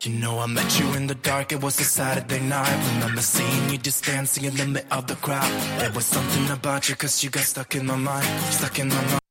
You know I met you in the dark, it was a Saturday night. Remember seeing you just dancing in the middle of the crowd. There was something about you cause you got stuck in my mind Stuck in my mind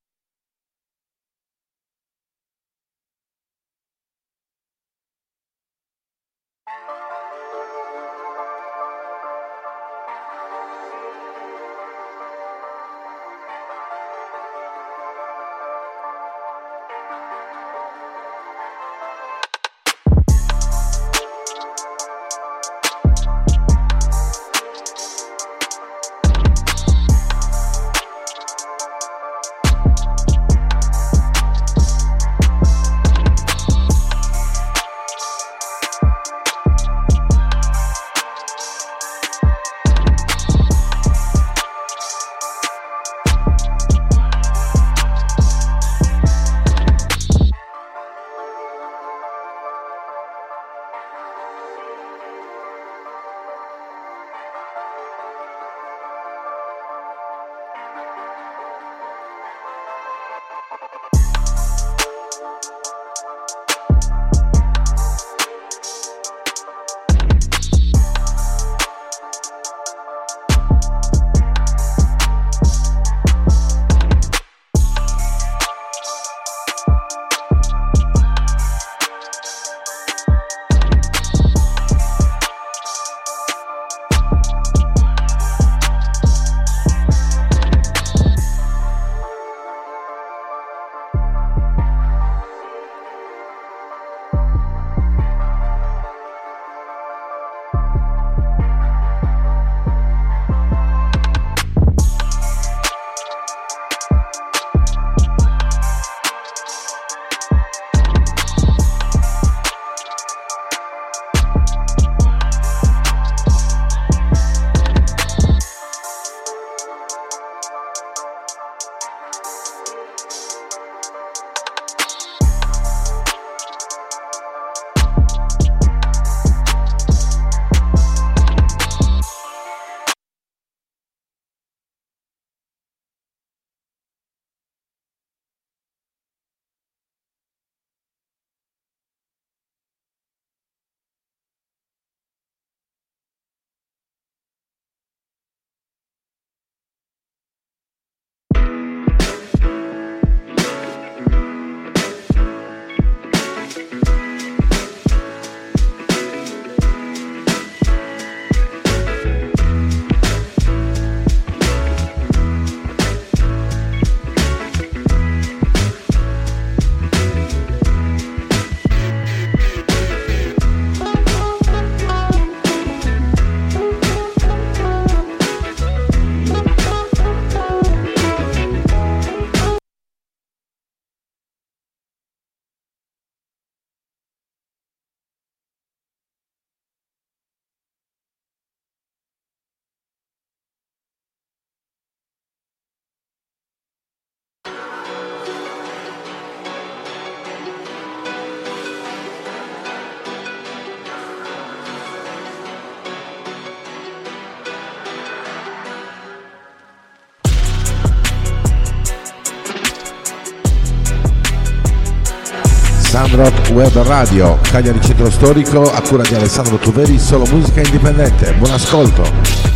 Rock Web Radio, Cagliari Centro Storico, a cura di Alessandro Tuveri, solo musica indipendente. Buon ascolto!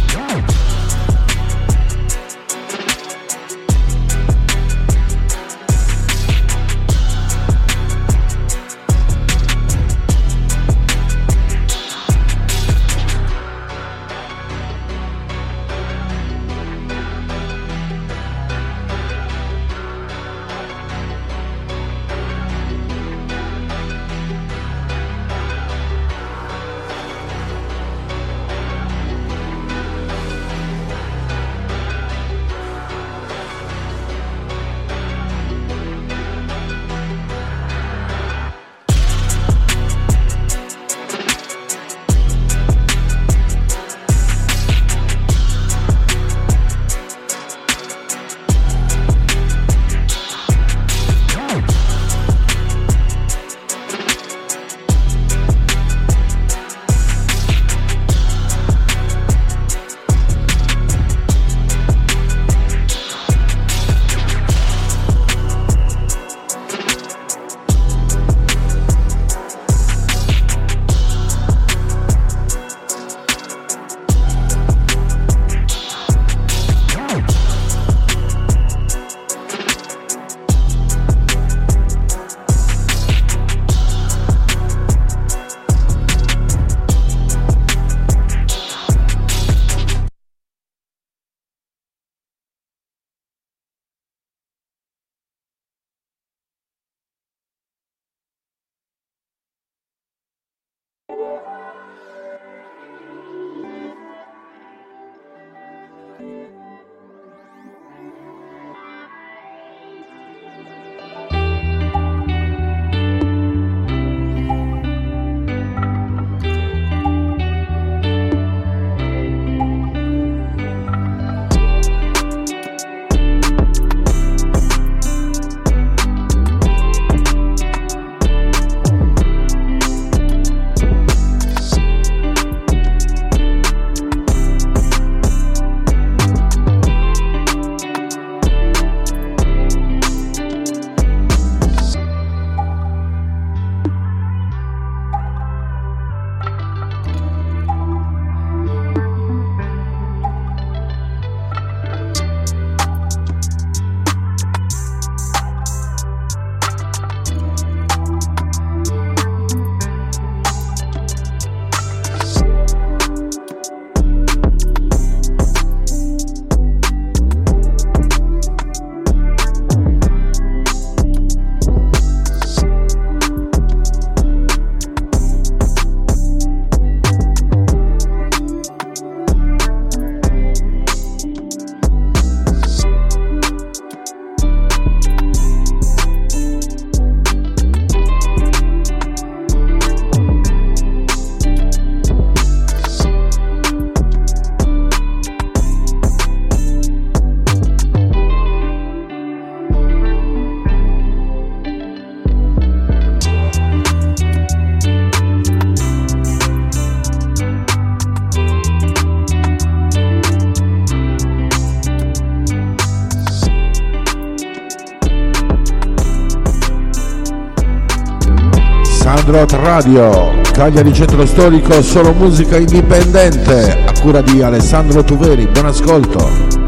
Radio, Cagliari Centro Storico, solo musica indipendente, a cura di Alessandro Tuveri, buon ascolto.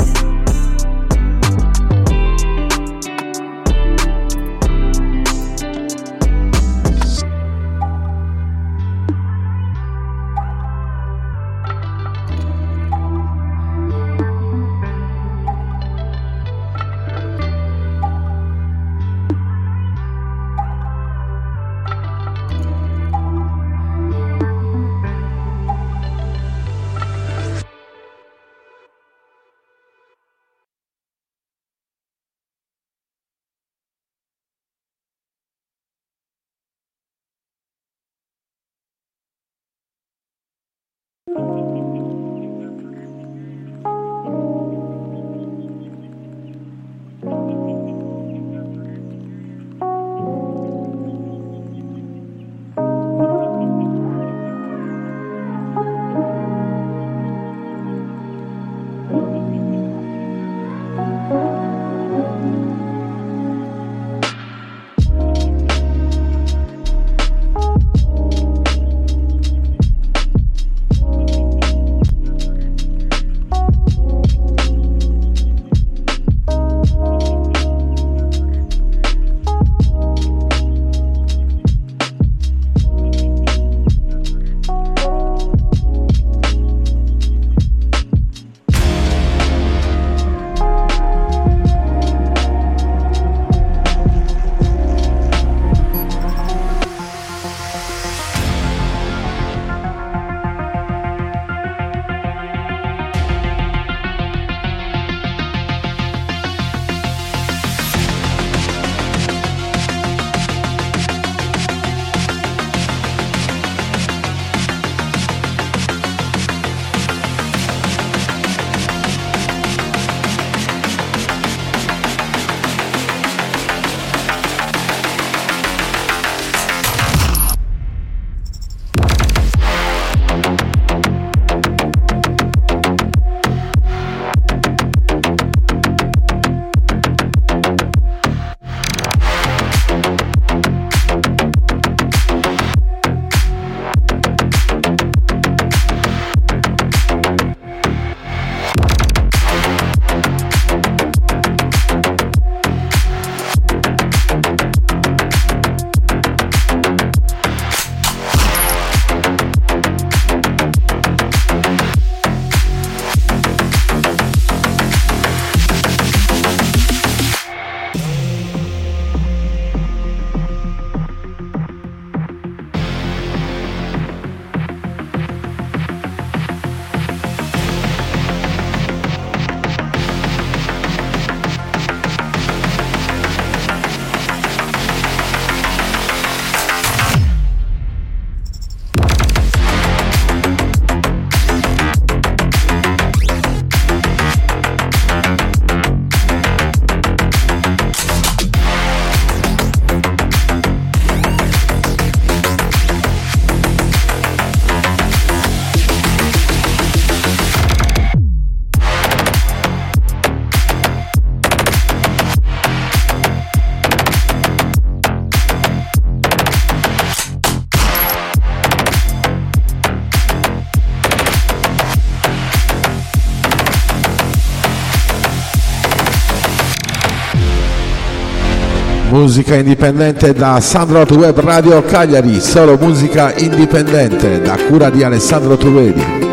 Musica indipendente da Sandro Web Radio Cagliari, solo musica indipendente da cura di Alessandro Tuvedi.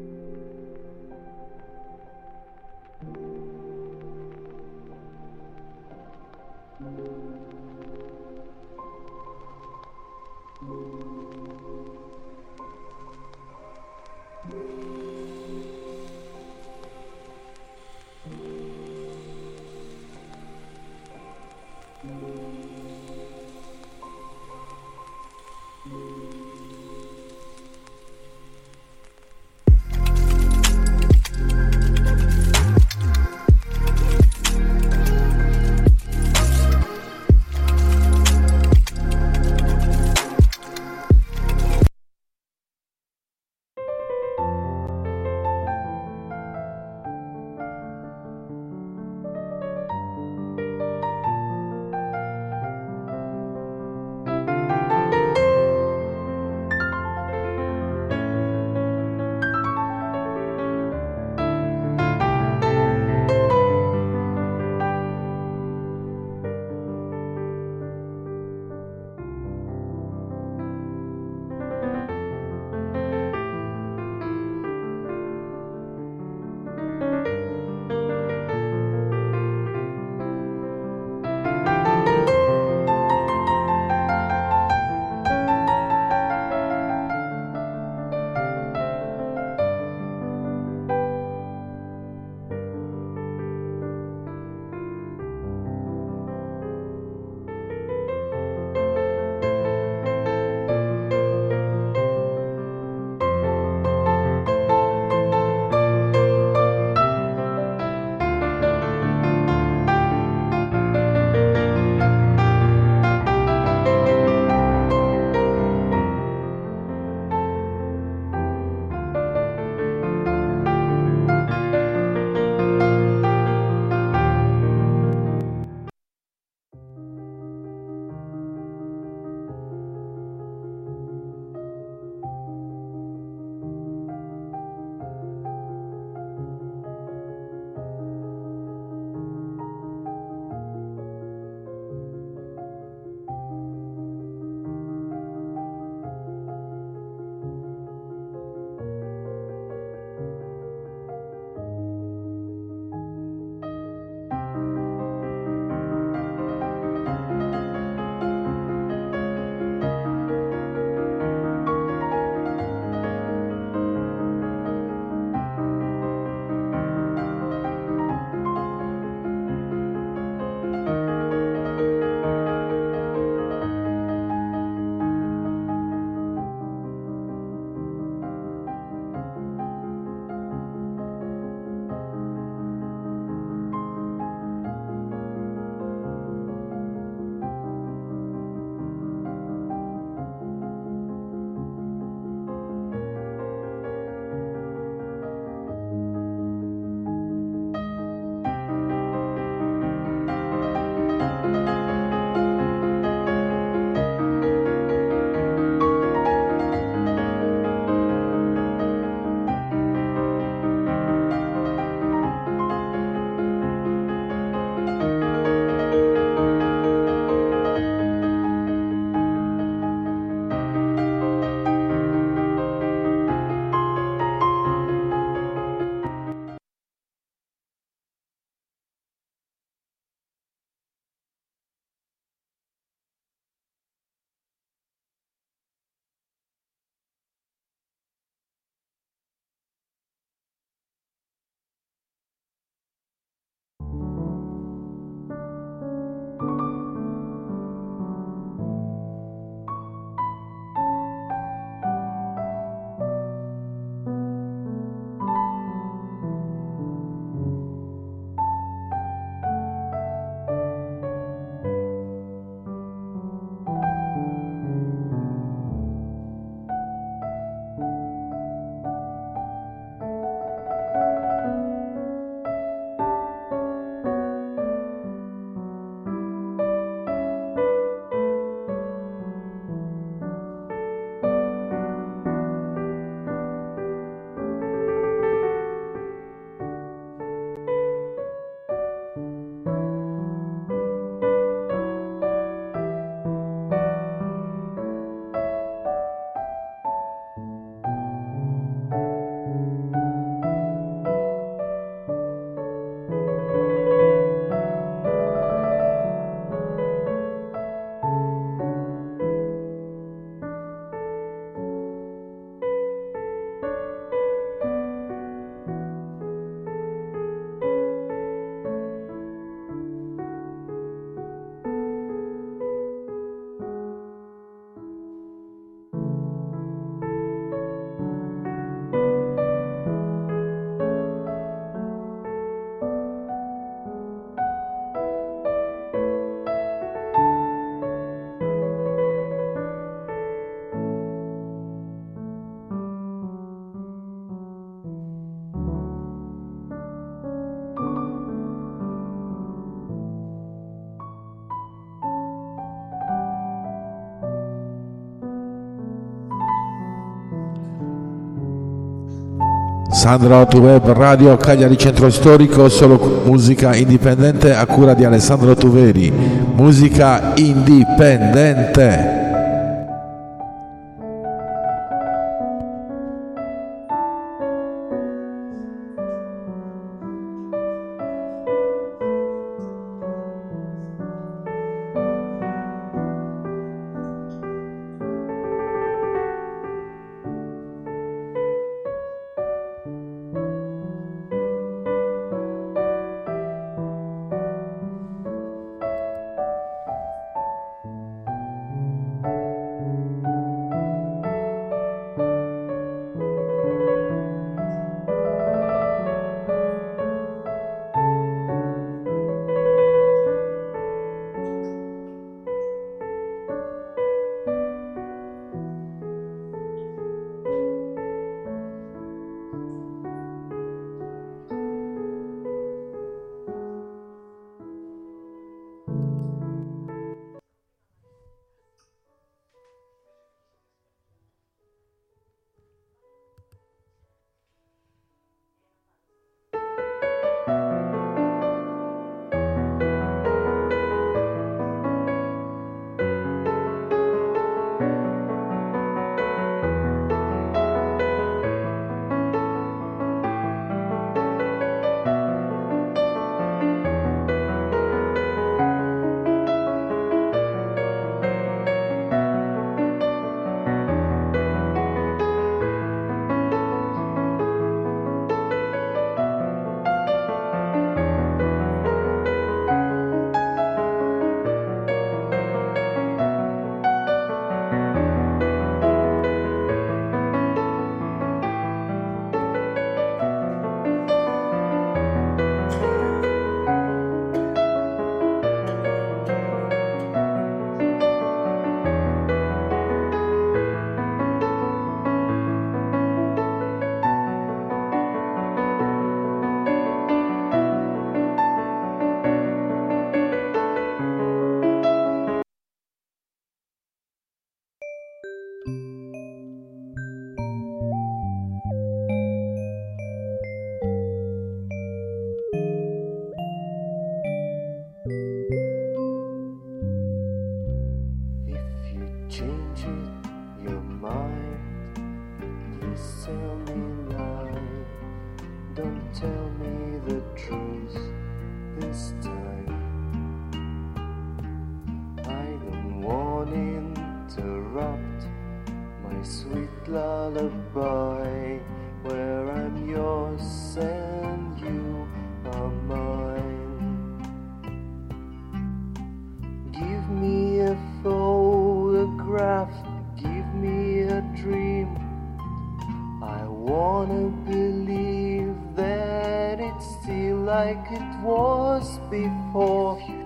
Sandro Tu Web Radio Cagliari Centro Storico, solo musica indipendente a cura di Alessandro Tuveri. Musica indipendente. like it was before.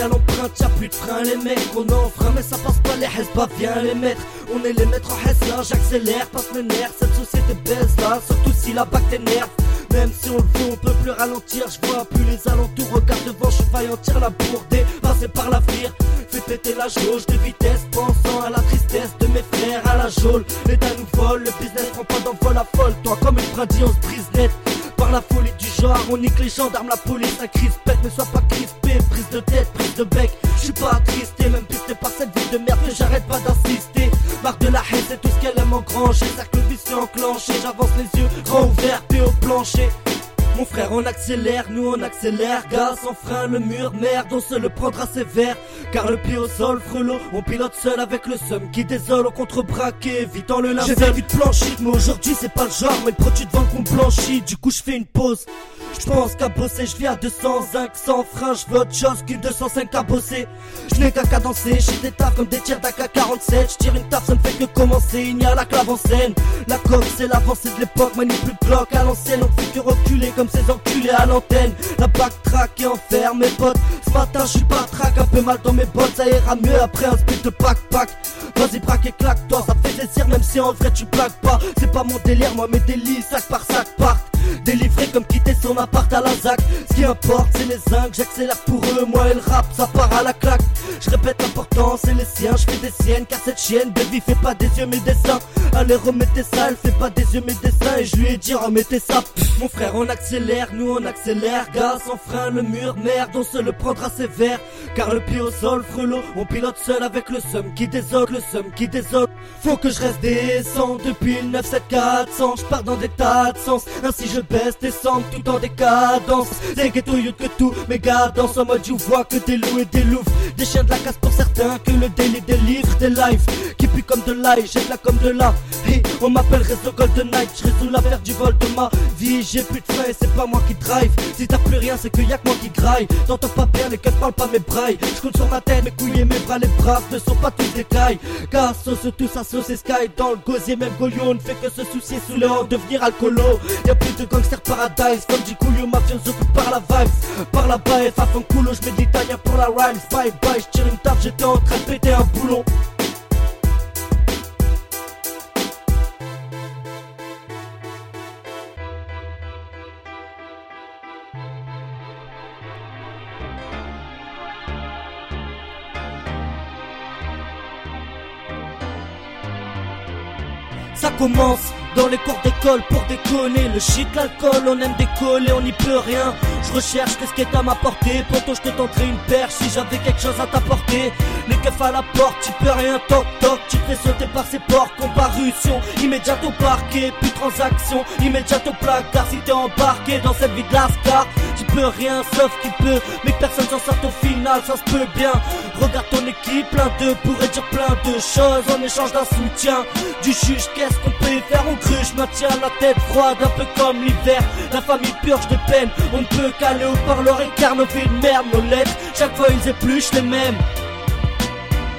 Dès qu'elle emprunte, y'a plus de frein, les mecs. On frein mais ça passe pas les pas viens les mettre. On est les maîtres en là, j'accélère, passe mes nerfs. Cette société baisse là, surtout si la bac t'énerve. Même si on le veut, on peut plus ralentir. Je vois plus les alentours, regarde devant, je failli en tirer la bourdée. Passer par l'avenir, fais péter la jauge de vitesse, pensant à la tristesse de mes frères à la geôle. L'État nous vole, le business prend pas d'envol à folle. Toi, comme une brindille, on se brise net par la folie du genre. On nique les gendarmes, la police, la crise pète, ne sois pas crispé. Prise de tête, prise de bec, je suis pas attristé, même pisté par cette vie de merde que j'arrête pas d'insister. Marque de la haine, c'est tout ce qu'elle aime engranger. Cercle vicieux enclenché, j'avance les yeux, grands ouverts, pieds au plancher. Mon frère, on accélère, nous on accélère. Gaz sans frein, le mur, merde, on se le prendra sévère. Car le pied au sol, frelot, on pilote seul avec le seum qui désole au contre-braqué, évitant le linceul. J'ai vu de plancher, mais aujourd'hui c'est pas le genre, mais le produit devant qu'on blanchit. Du coup, je fais une pause. Je pense qu'à bosser, je viens à 205 sans frein, je veux autre chose qu'une 205 à bosser. Je n'ai qu'à cadencer, j'ai des tafs comme des tirs d'AK-47. Je tire une taf, ça ne fait que commencer, il n'y a la clave en scène. La coque, c'est l'avancée de l'époque, mais plus de bloc à l'ancienne, on fait que reculer comme ces enculés à l'antenne. La backtrack est en fer, mes potes. Ce matin, je suis pas track, un peu mal dans mes bottes, ça ira mieux après un split de pack-pack. Vas-y, braque et claque-toi, ça fait plaisir, même si en vrai tu plaques pas. C'est pas mon délire, moi mes délits, sac par sac partent. Délivré comme quitter son appart à la ZAC Ce qui importe c'est les zincs, j'accélère pour eux. Moi et le rap ça part à la claque. Je répète l'important c'est les siens, je fais des siennes Car cette chienne vie fait pas des yeux mes dessins. Allez remettez ça, elle fait pas des yeux mes dessins. Et je lui ai dit remettez ça Mon frère on accélère, nous on accélère. Gaz sans frein, le mur, merde on se le prendra sévère. Car le pied au sol, frelot, on pilote seul avec le seum qui désole, le seum qui désole. Faut que je reste décent depuis le 97400 Je pars dans des tas de sens, ainsi je baisse, descends tout en décadence. Des ghetto que tout, mais dans en mode you vois que des loups et des loups. Des chiens de la casse pour certains, que le daily délivre des lives. Qui puis comme de l'ail, j'ai là comme de là Hey, on m'appelle Réseau Golden Knight, je résous l'affaire du vol de ma vie. J'ai plus de et c'est pas moi qui drive. Si t'as plus rien, c'est que y'a que moi qui graille. T'entends pas bien, les qu'elles parlent pas mes brailles. Je compte sur ma tête, mes couilles et mes bras, les bras ne sont pas tous des cailles Car sauce tout ça sauce et sky Dans le gosier, même Golion ne fait que se soucier sous le devenir alcoolo. Y'a plus de gangster paradise. Comme du couillou mafioso par la vibes Par la à fond coulo, j'mets de l'italien pour la rhymes. Bye bye, j'tire une table, j'étais en train de péter un boulon. Ça commence dans les cours d'école pour déconner. Le shit, l'alcool, on aime décoller, on n'y peut rien. Je recherche qu'est-ce qui est à m'apporter. Pourtant, je te tenterai une perche si j'avais quelque chose à t'apporter. Les keufs à la porte, tu peux rien, toc toc. Tu te fais sauter par ces portes, comparution. Immédiate au parquet, puis transaction. Immédiate au placard si t'es embarqué dans cette vie de lascar. Tu peux rien sauf qu'il peut, mais personne s'en sort au final, ça se peut bien. Regarde ton équipe, plein de pourrait dire plein de choses en échange d'un soutien. Du juge, qu'est-ce qu'on peut faire? Je maintiens la tête froide, un peu comme l'hiver. La famille purge de peine, on ne peut qu'aller au parleur et car nos vies de merde, nos lettres. Chaque fois ils épluchent les mêmes.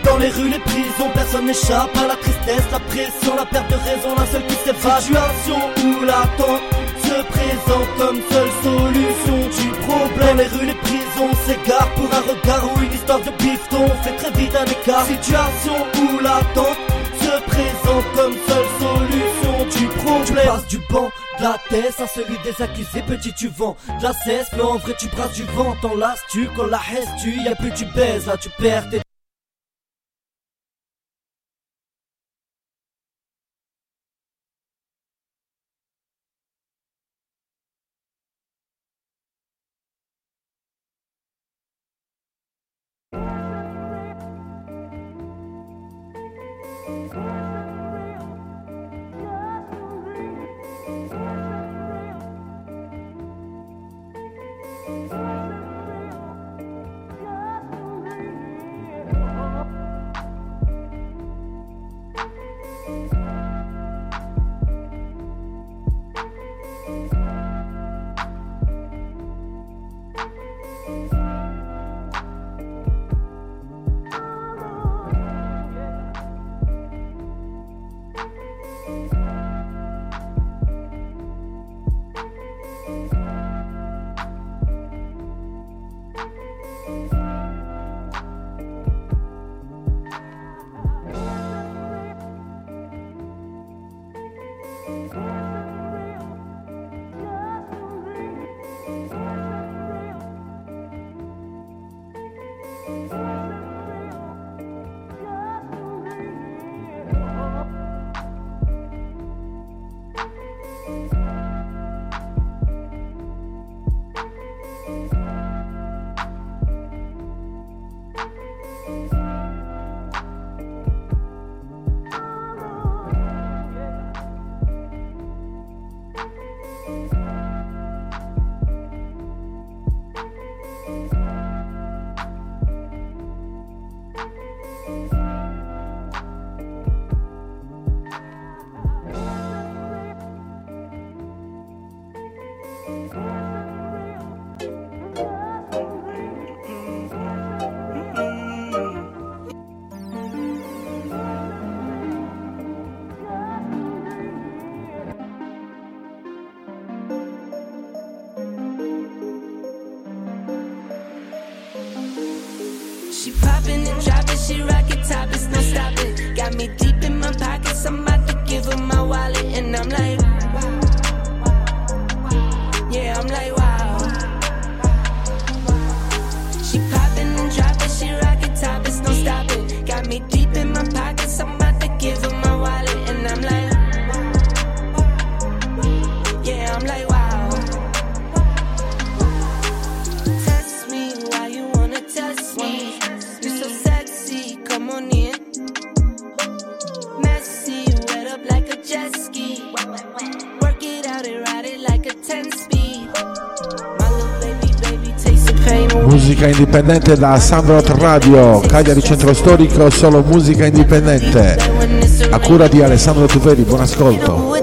Dans les rues, les prisons, personne n'échappe à la tristesse, la pression, la perte de raison, la seule qui s'évade. Situation où l'attente se présente comme seule solution du problème. Dans les rues, les prisons s'égarent pour un regard ou une histoire de bifton. Fait très vite un écart. Situation où l'attente se présente comme seule solution du problème. Tu passes du banc de la tête à celui des accusés, petit tu vends de la cesse, mais en vrai tu brasses du vent. T'en lasses tu quand la hesse tu, y'a plus tu baises, là tu perds tes Got me indipendente da Sandrot Radio, Cagliari Centro Storico, solo musica indipendente. A cura di Alessandro Tuveri, buon ascolto.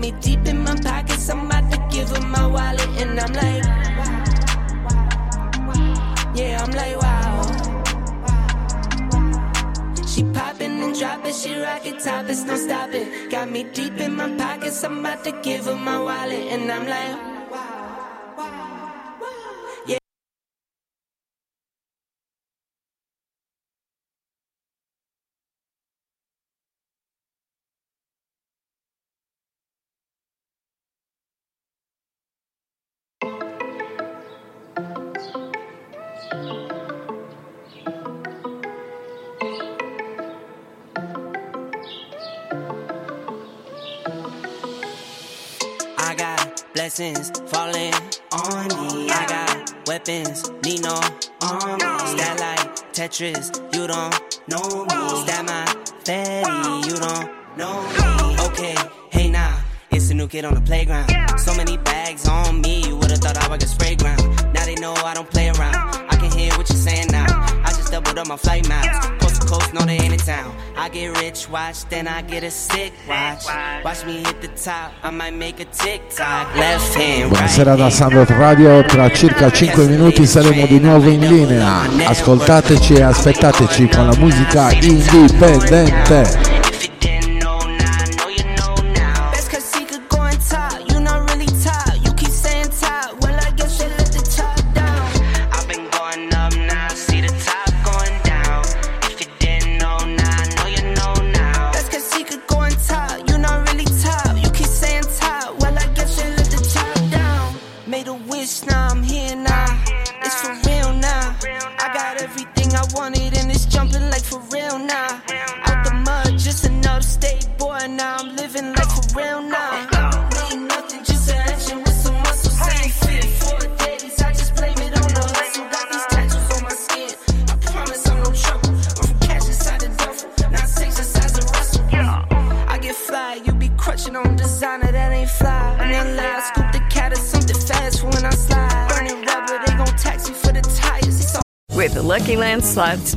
Me deep in my pockets, I'm about to give her my wallet, and I'm like, yeah, I'm like, wow. She popping and dropping, she rocket top, it's no stopping. Got me deep in my pockets, I'm about to give her my wallet, and I'm like, blessings falling on me. I got weapons, need no army. Stat like Tetris, you don't know me. Stat my fatty, you don't know me. Okay, hey now. It's a new kid on the playground. So many bags on me, you would've thought I was a spray ground. Now they know I don't play around. I can hear what you're saying now. Doubled up my flight miles. Coast to coast, no, they ain't in town. I get rich, watch, then I get a sick watch. Watch me hit the top, I might make a TikTok. Left hand, Buonasera da. Sandot Radio, tra circa 5 minuti saremo di nuovo in linea. Ascoltateci e aspettateci con la musica indipendente.